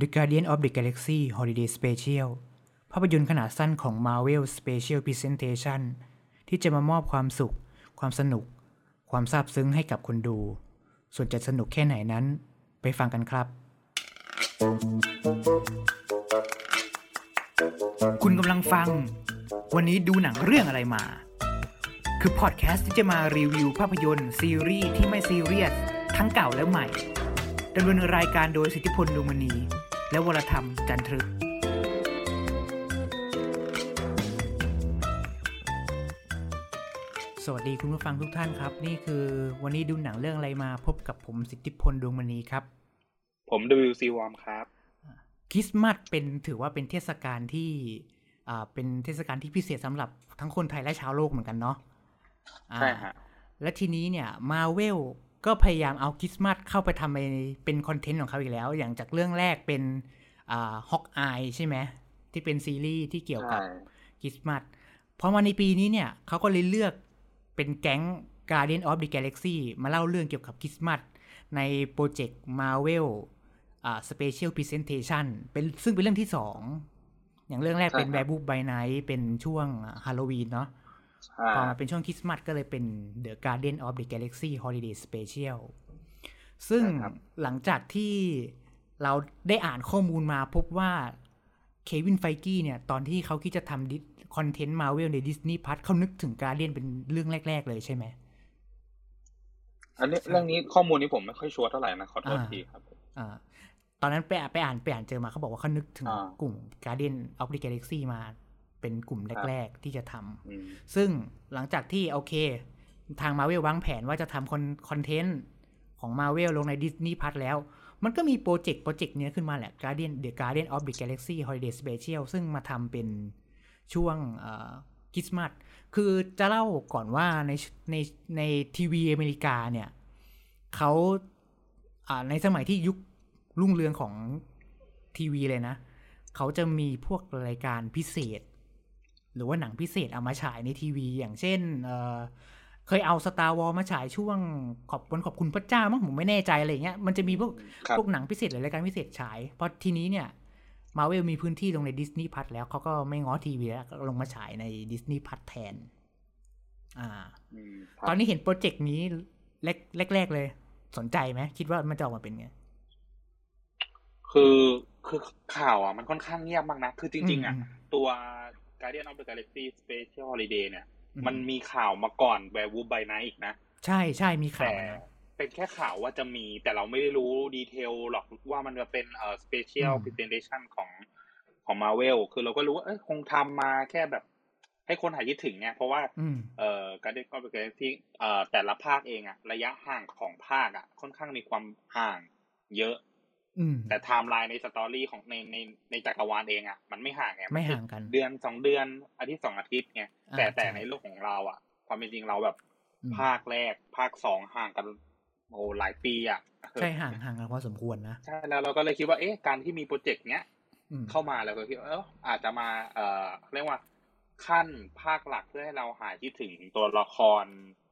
The Guardian of the Galaxy Holiday Special ภาพยนตร์ขนาดสั้นของ Marvel Special Presentation ที่จะมามอบความสุข ความสนุก ความซาบซึ้งให้กับคนดู ส่วนจะสนุกแค่ไหนนั้น ไปฟังกันครับ คุณกำลังฟัง วันนี้ดูหนังเรื่องอะไรมา คือพอดแคสต์ที่จะมารีวิวภาพยนตร์ซีรีส์ที่ไม่ซีเรียส ทั้งเก่าและใหม่ ดำเนินรายการโดยสิทธิพลดวงมณี และวรธรรมจันทรึก สวัสดีคุณผู้ฟังทุกท่านครับ นี่คือวันนี้ดูหนังเรื่องอะไรมาพบกับผมสิทธิพลดวงมณีครับ ผม WC Warm ครับคริสต์มาสเป็นถือว่าเป็นเทศกาลที่อ่าเป็นเทศกาลที่พิเศษสำหรับทั้งคนไทยและชาวโลกเหมือนกันเนาะอ่าใช่ฮะและทีนี้เนี่ยมาเวล ก็พยายามเอาคริสต์มาสเข้าไปทำในเป็น content ของเขาอีกแล้ว อย่างจากเรื่องแรกเป็นอ่า Hawkeye ใช่ไหมที่เป็นซีรีส์ที่เกี่ยวกับใช่คริสต์มาสพอมาในปีนี้เนี่ยเขาก็เลยเลือกเป็นแก๊ง Guardian of the Galaxy มาเล่าเรื่องเกี่ยวกับคริสต์มาสใน project Marvel อ่า Special Presentation เป็นซึ่งเป็นเรื่องที่สอง อย่างเรื่องแรกเป็นใช่แวครับร์บู b ไบไนท์เป็นช่วงฮาโลวีนเนาะอ่า พอมาเป็นช่วงคริสต์มาสก็เลยเป็น The Guardian of the Galaxy Holiday Special ซึ่งหลังจากที่เราได้อ่านข้อมูลมาพบว่า Kevin Feige เนี่ย ตอนที่เขาคิดจะทำ content Marvel ใน Disney Plus เขานึกถึง Guardian เป็นเรื่องแรก ๆ เลยใช่ไหม อันนี้เรื่องนี้ข้อมูลนี้ผมไม่ค่อยชัวร์เท่าไหร่นะ ขอโทษอ่าทีครับอ่าตอนนั้นไปอ่านไปอ่านไปอ่านเจอมาเขาบอกว่าเขานึกถึงอ่ากลุ่ม Guardian of the Galaxy มา เป็นกลุ่มครับแรก ๆ ที่จะทำอืมซึ่งหลังจากที่โอเค ทางมาเวลวางแผนว่าจะทำ con- content ของมาเวลลงใน Disney Plus แล้ว มันก็มี project project เนี้ยขึ้นมาแหละ Guardian The Guardian of the Galaxy Holiday Special ซึ่งมาทำเป็นช่วงคริสต์มาสคือจะเล่าก่อนว่าในในในทีวีอเมริกาเนี่ยเขาอ่าในสมัยที่ยุครุ่งเรืองของทีวีเลยนะ เขาจะมีพวกรายการพิเศษ หรือว่าหนังพิเศษเอามาฉายในทีวี อย่างเช่นเอ่อเคยเอา Star Wars มาฉายช่วงขอบวันขอบคุณพระเจ้ามั้งผมไม่แน่ใจอะไรอย่างเงี้ยมันจะมีพวกครับพวกหนังพิเศษหรือรายการพิเศษฉายเพราะทีนี้เนี่ยมาเวลมีพื้นที่ลงใน Disney Plus แล้วเขาก็ไม่ง้อทีวีแล้วก็ลงมาฉายใน Disney Plus แทน อ่าอืมคตอรันบนี้เห็นโปรเจกต์นี้แรกแรกๆเลย สนใจไหมคิดว่ามันจะออกมาเป็นไง คือคือข่าวอะ มันค่อนข้างเงียบมากนะ คือจริง ๆ อะอืมตัว Guardian of the Galaxy Special Holiday เนี่ยอืมมันมีข่าวมาก่อน Werewolf by Night อีกนะ ใช่ใช่มีข่าแต่วนะเป็นแค่ข่าวว่าจะมีแต่เราไม่ได้รู้ดีเทลหรอกว่ามันจะเป็นเอ่อ special อืม presentation ของของ Marvel คือเราก็รู้ว่าเอ้ยคงทำมาแค่แบบให้คนหายคิดถึงไงเพราะว่าอืมเอ่อ Guardian ก็เป็นที่เอ่อแต่ละภาคเองอะระยะห่างของภาคอะค่อนข้างมีความห่างเยอะอืม แต่ไทม์ไลน์ใน story ของในในในจักรวาลเองอะมันไม่ห่างไงไม่ห่างกัน เดือนสองเดือนอาทิตย์สองอาทิตย์ไงอ่าแต่แต่ใช่ในโลกของเราอะความเป็นจริงเราแบบอืมภาคแรก ภาคสองห่างกันโอ้หลายปีอะใช่ห่างห่างกันพอสมควรนะใช่แล้วเราก็เลยคิดว่าเอ๊ะการที่มี project เนี้ยอืมเข้ามาเราก็คิดว่าเอออาจจะมาเอ่อเรียกว่าขั้นภาคหลักเพื่อให้เราหายคิดถึงตัวละคร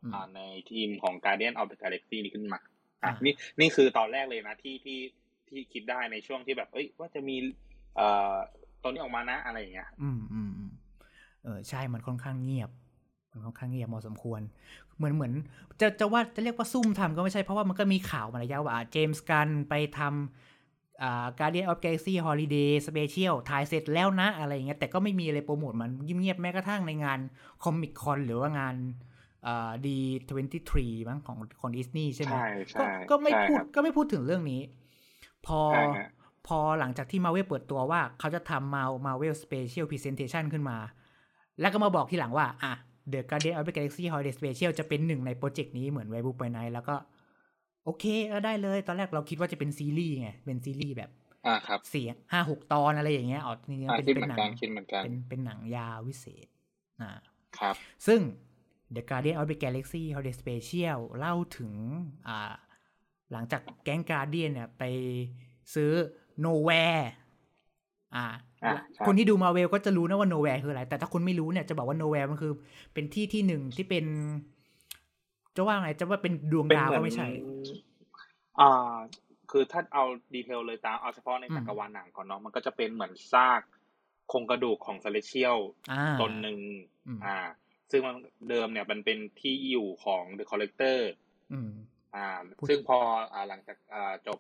อืมอ่าในทีมของ Guardian of the Galaxy นี้ขึ้นมาอะอ่านี่นี่นี่คือตอนแรกเลยนะที่ที่ ที่คิดได้ในช่วงที่แบบ เอ้ย ว่าจะมี เอ่อตัวนี้ออกมานะอะไรอย่างเงี้ยอืมอืมอืมเออใช่มันค่อนข้างเงียบ มันค่อนข้างเงียบพอสมควร เหมือนเหมือน จะจะว่าจะเรียกว่าซุ่มทำก็ไม่ใช่เพราะว่ามันก็มีข่าวมาระยะว่าเจมส์กันไปทำอ่า Guardian of Galaxy Holiday Special ถ่ายเสร็จแล้วนะ อะไรอย่างเงี้ยแต่ก็ไม่มีอะไรโปรโมทมันเงียบๆแม้กระทั่งในงาน Comic Con หรือว่างานอ่า D23มั้งของของดิสนีย์ใช่ไหมใช่ก็ใช่ก็ไม่ใช่พูดครับก็ไม่พูดถึงเรื่องนี้ พอใช่ฮะพอหลังจากที่มาเวลเปิดตัวว่าเขาจะทำมา Marvel Special Presentation ขึ้นมา แล้วก็มาบอกทีหลังว่า อะ The Guardian of the Galaxy Holiday Special จะเป็นหนึ่งใน project นี้เหมือน Werewolf by Night แล้วก็ โอเคเออได้เลย ตอนแรกเราคิดว่าจะเป็นซีรีส์ไง เป็นซีรีส์แบบอ่าครับเสียงห้าหกตอนอะไรอย่างเงี้ยอ๋อจริงๆอ่าเป็นคิดเป็เหมืนอหนังนกันคิดเหมือนกันเป็นเป็นหนังยาววิเศษอ่าครับ ซึ่ง The Guardian of the Galaxy Holiday Special เล่าถึงอ่า หลังจากแก๊งการเดียนเนี่ยไปซื้อ Nowhere อ่าอ่าใช่คนที่ดูมาเวลก็จะรู้นะว่า Nowhere คืออะไร แต่ถ้าคุณไม่รู้เนี่ยจะบอกว่า Nowhere มันคือ เป็นที่ที่หนึ่งที่เป็น จะว่าไงจะว่าเป็นดวงเป็นดาวเหมือก็นไม่ใช่ อ่า คือถ้าเอา detail เลยตามเอาเฉพาะในจักรวาลหนังก่อนเนาะมันก็จะเป็นเหมือนซากโครงกระดูกของ Celestial อ่าตนหนึ่งอืมอ่า ซึ่งมันเดิมเนี่ยมันเป็นที่อยู่ของ The Collector อืมอ่า พูดซึ่งพออ่าหลังจากอ่าจบ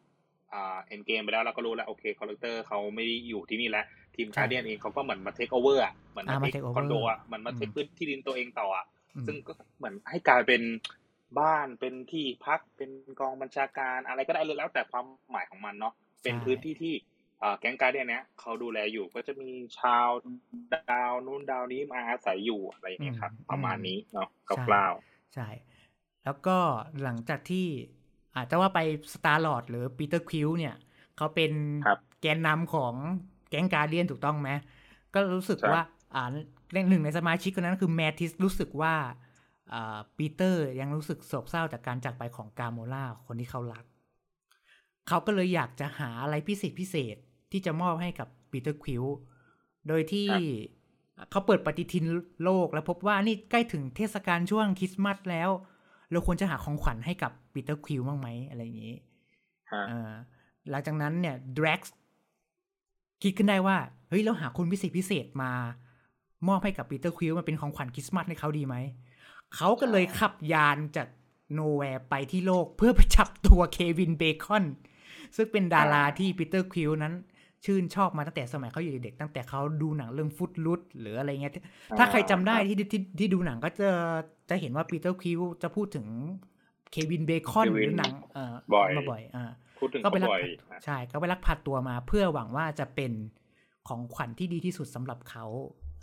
อ่า Endgame ไปแล้วเราก็รู้แล้วโอเค Collector เขาไม่ได้อยู่ที่นี่แล้ว ทีมใช่การเดียนเองเขาก็เหมือนมา take over อะเหมือนอ่ามามาเทค take over คอนโดอะเหมือนมา take อืมพื้นที่ดินตัวเองต่ออะอืมซึ่งก็เหมือนให้กลายเป็นบ้านเป็นที่พักเป็นกองบัญชาการอะไรก็ได้เลยแล้วแต่ความหมายของมันเนาะเป็นพื้นที่ที่อ่าแก๊ง Guardian เนี้ยเขาดูแลอยู่ก็จะมีชาวดาวนู้นดาวนี้มาอาศัยอยู่อะไรอย่างเงี้ยครับอืมประมาณนี้เนาะใช่คร่าวใช่ แล้วก็หลังจากที่อาจจะว่าไป Star-Lord หรือ Peter Quill เนี่ย เขาเป็นครับแกนนำของแก๊ง Guardian ถูกต้องไหม ก็รู้สึกใช่ว่าอ่าหนึ่งในสมาชิกคนนั้นคือ Mantis รู้สึกว่าอ่าปีเตอร์ยังรู้สึกโศกเศร้าจากการจากไปของ Gamora คนที่เขารัก เขาก็เลยอยากจะหาอะไรพิเศษพิเศษที่จะมอบให้กับ Peter Quill โดยที่ครับเขาเปิดปฏิทินโลกแล้วพบว่านี่ใกล้ถึงเทศกาลช่วงคริสต์มาสแล้ว เราควรจะหาของขวัญให้กับ Peter Quill บ้างไหมอะไรอย่างนี้ๆฮะเออหลังจากนั้นเนี่ย Drax คิดขึ้นได้ว่า เฮ้ย เราหาคนพิเศษพิเศษมา มอบให้กับ Peter Quill มาเป็นของขวัญคริสต์มาสให้เขาดีไหม เขาก็เลยขับยานจาก Knowhere ไปที่โลกเพื่อไปจับตัว Kevin Bacon ซึ่งเป็นดาราที่ Peter Quill นั้น ชื่นชอบมาตั้งแต่สมัยเขาอยู่เด็กๆตั้งแต่เขาดูหนังเรื่อง Footloose หรืออะไรเงี้ย ถ้าใครจำได้ที่ที่ที่ดูหนังก็จะจะเห็นว่า Peter Quill จะพูดถึงเควินเบคอนหรือหนังเอ่อบ่อยมาบ่อยอ่าพูดถึงก็ไปเขาลักบ่อยพาใช่ก็ไปลักพาตัวมาเพื่อหวังว่าจะเป็นของขวัญที่ดีที่สุดสำหรับเขา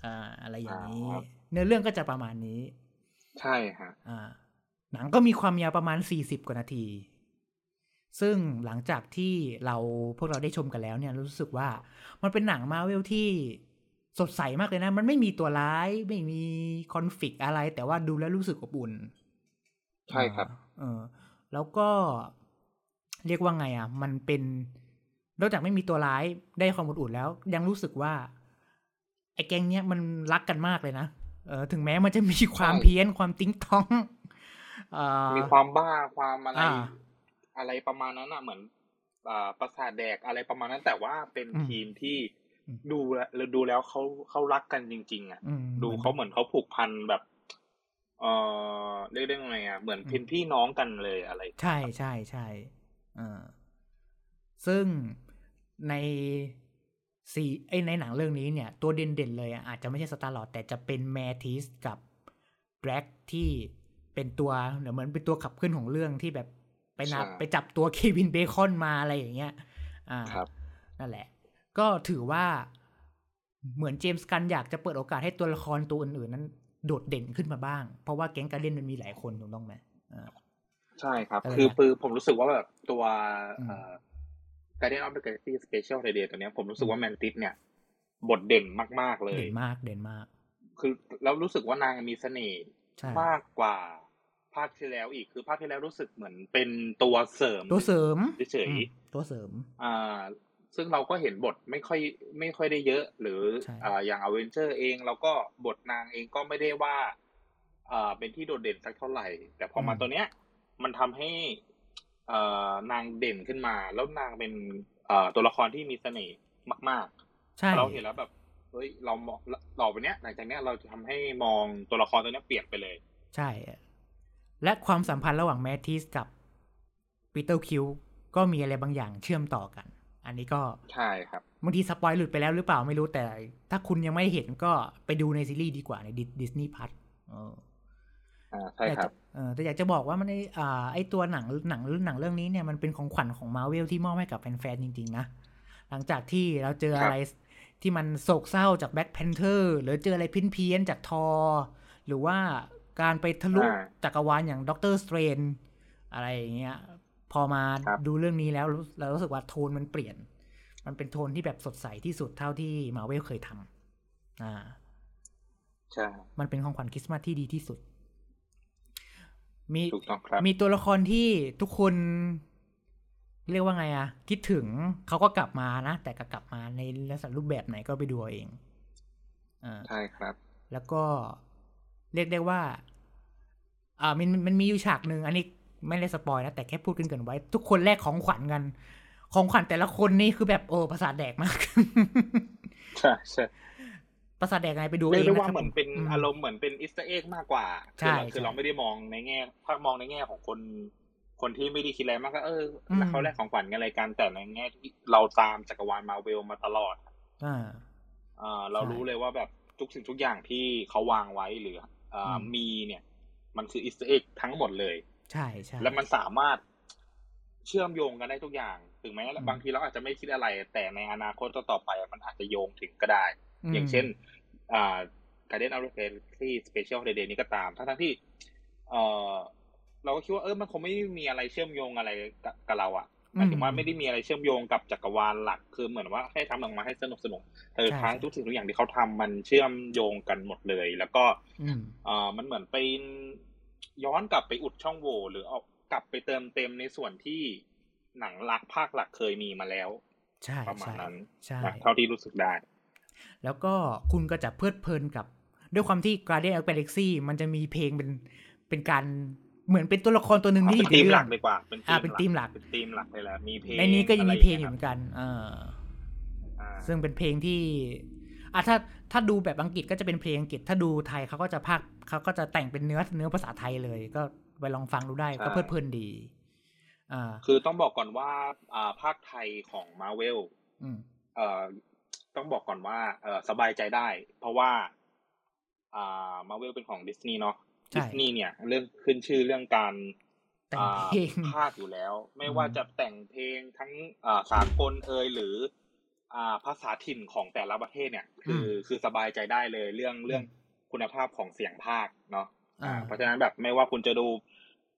อ่าอะไรอย่างนี้ เนื้อเรื่องก็จะประมาณนี้ ใช่ฮะอ่า หนังก็มีความยาวประมาณสี่สิบกว่านาที ซึ่งหลังจากที่เราพวกเราได้ชมกันแล้วเนี่ยรู้สึกว่ามันเป็นหนังมาเวลที่สดใสมากเลยนะ มันไม่มีตัวร้าย ไม่มีคอนฟ lict อะไร แต่ว่าดูแล้วรู้สึกอบอุ่น ใช่ครับ เออ แล้วก็เรียกว่าไงอะ มันเป็นนอกจากไม่มีตัวร้ายได้ความอบอุ่นแล้ว ยังรู้สึกว่า ไอ้แก๊งเนี้ยมันรักกันมากเลยนะ เออ ถึงแม้มันจะมีความใช่เพี้ยนความติ้งท้องเอ่อมีความบ้าความอะไร อ่าอะไรประมาณนั้นอะเหมือนอ่าประสาทแดกอะไรประมาณนั้น แต่ว่าเป็นอืมทีมที่อืมดูแลวดูแล้วเขาเขารักกันจริง ๆ อะอืมดูเขาเหมือนเขาผูกพันแบบ เออเรียกได้ไงอะเหมือนเป็นพี่น้องกันเลยอะไร ใช่ใช่ใช่เออซึ่งในสีไอยในหนังเรื่องนี้เนี่ย ตัวเด่นๆเลยอะอาจจะไม่ใช่ Star-Lord แต่จะเป็น Mantis กับ Drax ที่เป็นตัวเดี๋ยวเหมือนเป็นตัวขับเคลื่อนของเรื่องที่แบบ ไปนับใช่ไปจับตัว Kevin Bacon มาอะไรอย่างเงี้ย อ่าครับนั่นแหละ ก็ถือว่าเหมือนเจมส์กันอยากจะเปิดโอกาสให้ตัวละครตัวอื่นๆนั้น โดดเด่นขึ้นมาบ้าง เพราะว่าแก๊งการเล่นมันมีหลายคนถูกต้องไหมอ่าใช่ครับอะไรนะคือปือผมรู้สึกว่าแบบตัวอืมเอ่อ Guardian of the Galaxy Special Day ตัวเนี้ยผมรู้สึกว่าอืมแมนติสเนี่ย บทเด่นมาก ๆ เลย เด่นมากเด่นมาก คือแล้วรู้สึกว่านางมีเสน่ห์ใช่มากกว่าภาคที่แล้วอีกคือภาคที่แล้วรู้สึกเหมือนเป็นตัวเสริมตัวเสริมเฉยอืมตัวเสริมๆอ่า ซึ่งเราก็เห็นบทไม่ค่อยไม่ค่อยได้เยอะ หรือใช่อ่าอย่างอเวนเจอร์เองเราก็บทนางเองก็ไม่ได้ว่าอ่าเป็นที่โดดเด่นสักเท่าไหร่ แต่พอมาตัวเนี้ย มันทำให้เอ่อนางเด่นขึ้นมา แล้วนางเป็นเอ่อตัวละครที่มีเสน่ห์มากใช่ๆเราเห็นแล้วแบบเฮ้ยเรามองต่อไปเนี้ยหลังจากเนี้ยเราจะทำให้มองตัวละครตัวเนี้ยเปลี่ยนไปเลย ใช่ และความสัมพันธ์ระหว่าง Mantis กับ Peter Quill ก็มีอะไรบางอย่างเชื่อมต่อกัน อันนี้ก็ใช่ครับบางที spoil หลุดไปแล้วหรือเปล่าไม่รู้แต่ ถ้าคุณยังไม่เห็นก็ไปดูในซีรีส์ดีกว่าใน Disney Plus อ่าใช่ครับเออแต่อยากจะบอกว่ามันไออ่าไอตัวหนังหนังหนังเรื่องนี้เนี่ยมันเป็นของขวัญของมาเวลที่มอบให้กับแฟนๆจริง ๆ นะ หลังจากที่เราเจอครับอะไรที่มันโศกเศร้าจาก Black Panther หรือเจออะไรพินเพี้ยนๆจากทอ หรือว่า การไปทะลุอ่าจักรวาลอย่าง Doctor Strange อะไรอย่างเงี้ย พอมาครับดูเรื่องนี้แล้วรู้เรารู้สึกว่าโทนมันเปลี่ยน มันเป็นโทนที่แบบสดใสที่สุดเท่าที่มาเวลเคยทำอ่าใช่มันเป็นของขวัญคริสต์มาสที่ดีที่สุด มีถูกต้องครับมีตัวละครที่ทุกคนเรียกว่าไงอะคิดถึงเขาก็กลับมานะ แต่ก็กลับมาในลักษณะรูปแบบไหนก็ไปดูเอาเองอ่าใช่ครับ แล้วก็ เรียกได้ว่าอ่ามันมันมีอยู่ฉากหนึ่งอันนี้ไม่ได้สปอยนะ แต่แค่พูดกันเกินไว้ ทุกคนแลกของขวัญกัน ของขวัญแต่ละคนนี่คือแบบโอ้ประสาทแดกมากใช่ใช่ประสาทแดกไงไปดูเรีเอยกงได้นะว่าครับเหมือนเป็นมอารมณ์เหมือนเป็นอิสต์เอ็กมากกว่าใช่คือเราคือใช่เราไม่ได้มองในแง่ถ้ามองในแง่ของคนคนที่ไม่ได้คิดอะไรมากก็เอออืมเขาแลกของขวัญกันอะไรกันแต่ในแง่ที่เราตามจักรวาลมาเวลมาตลอดอ่าอ่าเราใช่รู้เลยว่าแบบทุกสิ่งทุกอย่างที่เขาวางไว้หรืออ่าอื มมีเนี่ย มันคืออิสต์เอ็กทั้งหมดเลย ใช่ใช่แล้วมันสามารถเชื่อมโยงกันได้ทุกอย่าง ถึงแม้อืมบางทีเราอาจจะไม่คิดอะไร แต่ในอนาคตต่อๆไปอะมันอาจจะโยงถึงก็ได้ อย่างเช่น อ่า Guardian of the Galaxy Special Holiday นี้ก็ตาม ทั้งๆที่ เออเราก็คิดว่าเออมันคงไม่มีอะไรเชื่อมโยงอะไรกับกับเราอะ หมายถึงว่าไม่ได้มีอะไรเชื่อมโยงกับจักรวาลหลัก คือเหมือนว่าให้ทำออกมาให้สนุกสนุกๆแต่สุดท้ายทุกสิ่งทุกอย่างที่เขาทำมันเชื่อมโยงกันหมดเลย แล้วก็อืมเออมันเหมือนเป็นย้อนกลับไปอุดช่องโหว่หรือเอากลับไปเติมเต็มในส่วนที่หนังหลักภาคหลักเคยมีมาแล้วใช่ประมาณใช่นั้นใช่นะเท่าที่รู้สึกได้ แล้วก็คุณก็จะเพลิดเพลินกับ ด้วยความที่ Guardian of the Galaxy มันจะมีเพลงเป็นเป็นการ เหมือนเป็นตัวละครตัวหนึ่งที่อเป็นยู่ในทีมเรื่หอลังกดีกว่าเป็นอ่าเป็นธีมหลักเป็นทีมหลักเลยแหละมีเพลงในนี้ก็ยังมีอะไรเพลงอยู่างเหมืงี้อนกัน เอออ่าซึ่งเป็นเพลงที่อะถ้าถ้าดูแบบอังกฤษก็จะเป็นเพลงอังกฤษถ้าดูไทยเขาก็จะพากเขาก็จะแต่งเป็นเนื้อเนื้อภาษาไทยเลย ก็ไปลองฟังดูได้ก็เพลิดเพลินดีอ่าคือต้องบอกก่อนว่าอ่าภาคไทยของมาเวลอืมเอ่อต้องบอกก่อนว่าเอ่อสบายใจได้ เพราะว่า อ่ามาเวลเป็นของดิสนีย์เนาะใช่ ดิสนีย์เนี่ย เรื่องขึ้นชื่อเรื่องการแต่งอ่าเพลงภาคอยู่แล้ว ไม่อืมว่าจะแต่งเพลงทั้งอ่าสากลเอยหรืออ่าภาษาถิ่นของแต่ละประเทศเนี่ย คือคือสบายใจได้เลยเรื่องเรื่องคุณภาพของเสียงพากย์เนาะอ่าเพราะฉะนั้นแบบไม่ว่าคุณจะดู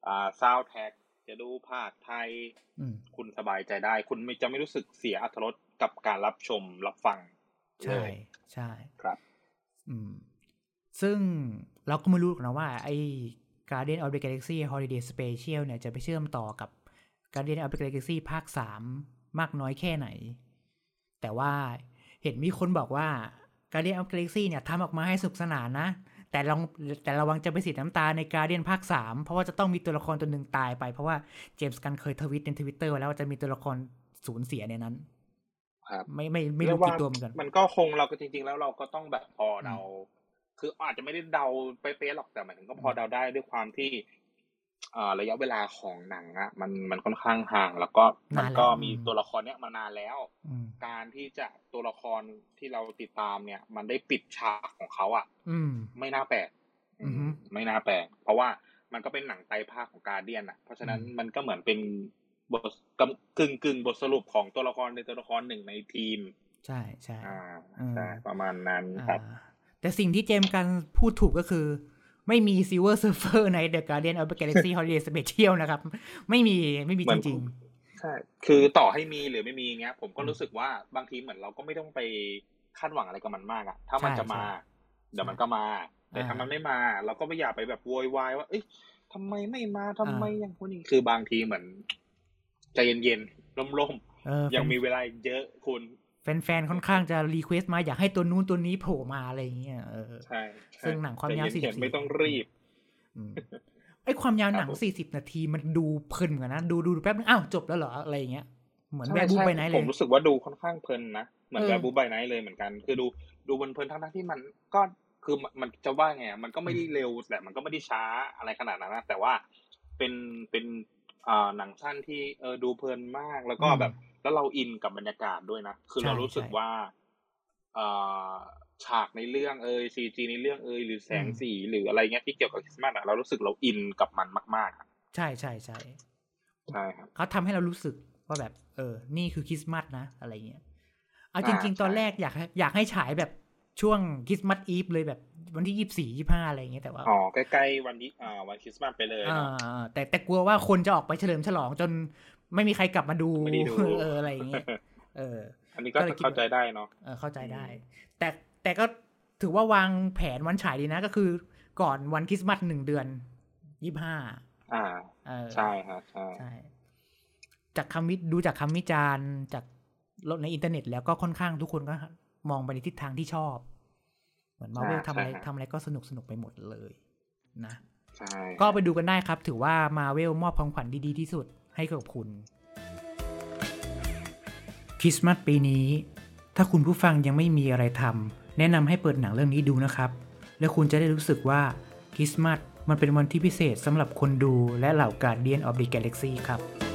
อ่าซาวแท็กจะดูภาคไทยอืมคุณสบายใจได้ คุณไม่จะไม่รู้สึกเสียอรรถรสกับการรับชมรับฟังเลใช่ยใช่ครับ อืม ซึ่ง เราก็ไม่รู้หรอกนะว่าไอ้ Guardian of the Galaxy Holiday Special เนี่ยจะไปเชื่อมต่อกับ Guardian of the Galaxy ภาคสามมากน้อยแค่ไหน แต่ว่าเห็นมีคนบอกว่า Guardian of the Galaxy เนี่ยทำออกมาให้สนุกสนานนะ แต่ลองแต่ระวังจะไปเสียน้ำตาใน Guardian ภาคสามเพราะว่าจะต้องมีตัวละครตัวหนึ่งตายไป เพราะว่าเจมส์กันเคยทวิตในทวิตเตอร์แล้วว่าจะมีตัวละครสูญเสียในนั้นครับไม่ไม่ไม่รู้เยกว่ากี่ตัวเหมือนกัน มันก็คงเราก็จริง ๆ แล้วเราก็ต้องแบบพอเดา คืออาจจะไม่ได้เดาเป๊ะๆหรอกแต่หมายถึงก็พอเดาได้ด้วยความที่อ่าระยะเวลาของหนังอะมันมันค่อนข้างห่าง แล้วก็มันก็นานแล้วมีอืมตัวละครเนี้ยมานานแล้วอืมการที่จะตัวละครที่เราติดตามเนี่ย มันได้ปิดฉากของเขาอะอืมไม่น่าแปลกอือฮึมไม่น่าแปลกเพราะว่ามันก็เป็นหนังไตรภาคของการเดียนอะเพราะฉะนั้นอืมมันก็เหมือนเป็นบทกำกึ่งกึ่งบทสรุปของตัวละครในตัวละครหนึ่งในทีม ใช่ใช่อ่าอืมใช่ประมาณนั้นครับอ่า แต่สิ่งที่เจมส์กันพูดถูกก็คือ ไม่มี Silver Surfer ใน The Guardian of the Galaxy Holiday Special นะครับ ไม่มีไม่มีเหมือนจริงใช่คือต่อให้มีหรือไม่มีเงี้ย ผมก็รู้สึกว่าบางทีเหมือนเราก็ไม่ต้องไปคาดหวังอะไรกับมันมากอะถ้ามันใช่จะมาใช่เดี๋ยวมันก็มาแต่อ่าถ้ามันไม่มา เราก็ไม่อยากไปแบบโวยวายว่า เอ้ยทำไมไม่มาทำไมอ่าอย่างคนนี้คือบางทีเหมือนใจเย็นๆร่มๆเออๆยังมีเวลาอีกเยอะคุณ แฟนแฟนๆ ค่อนข้างจะ request มาอยากให้ตัวนู้นตัวนี้โผล่มาอะไรอย่างเงี้ยเออใช่ใช่ซึ่งหนังความยาวใจเย็นๆ44ไม่ต้องรีบอืมไอความยาวหนังครับผมสี่สิบนาทีมันดูเพลินเหมือนกันนะ ดูดูแป๊บนึงอ้าวจบแล้วเหรออะไรอย่างเงี้ยเหมือน Werewolf ใช่ by Night เลผยมรู้สึกว่าดูค่อนข้างเพลินนะเหมือนเออ Werewolf by Night เลยเหมือนกัน คือดูดูเพลินๆทั้งๆที่มันก็คือมันมันจะว่าไงอะมันก็ไม่ได้เร็วแต่มันก็ไม่ได้ช้าอะไรขนาดนั้นนะแต่ว่าเป็นเป็นอ่าหนังสั้นที่เออดูเพลินมากแล้วก็อืมแบบ แล้วเราอินกับบรรยากาศด้วยนะคือใช่เรารู้สึกใช่ว่าอ่าฉากในเรื่องเอยซีจีในเรื่องเอยหรือแสงอืมสีหรืออะไรเงี้ยที่เกี่ยวกับคริสต์มาสอะเรารู้สึกเราอินกับมันมากๆอะใช่ใช่ใช่ใช่ครับเขาทำให้เรารู้สึกว่าแบบ เออ นี่คือคริสต์มาสนะอะไรเงี้ยเอาอ่าจริง ๆ ตอนใช่แรกอยากให้อยากให้ฉายแบบช่วงคริสต์มาสอีฟเลยแบบวันที่ยี่สิบสี่ยี่ห้าอะไรเงี้ยแต่ว่าอ๋อใกล้ๆวันที่อ่าวันคริสต์มาสไปเลยอ่าเนาะแต่แต่กลัวว่าคนจะออกไปเฉลิมฉลองจน ไม่มีใครกลับมาดูไม่ได้ดูเอออะไรอย่างเงี้ยเออ อันนี้ก็ก็เลยคิดเข้าใจได้เนาะเออเข้าใจได้อืมแต่แต่ก็ถือว่าวางแผนวันฉายดีนะก็คือ ก่อนวันคริสต์มาสหนึ่งเดือนยี่ห้าอ่าเออใช่ครับใช่ใช่จากคำวิดูจากคำวิจารณ์จากลในอินเทอร์เน็ตแล้วก็ค่อนข้างทุกคนก็มองไปในทิศทางที่ชอบ เหมือนมาเวลทำอะไรทำอะไรก็สนุกสนุกไปหมดเลย นะใช่ก็ไปดูกันได้ครับ ถือว่ามาเวลมอบของขวัญดีๆที่สุด ให้กับคุณ คริสต์มาสปีนี้ ถ้าคุณผู้ฟังยังไม่มีอะไรทำแนะนำให้เปิดหนังเรื่องนี้ดูนะครับ แล้วคุณจะได้รู้สึกว่าคริสต์มาสมันเป็นวันที่พิเศษสำหรับคนดูและเหล่า Guardians of the Galaxy ครับ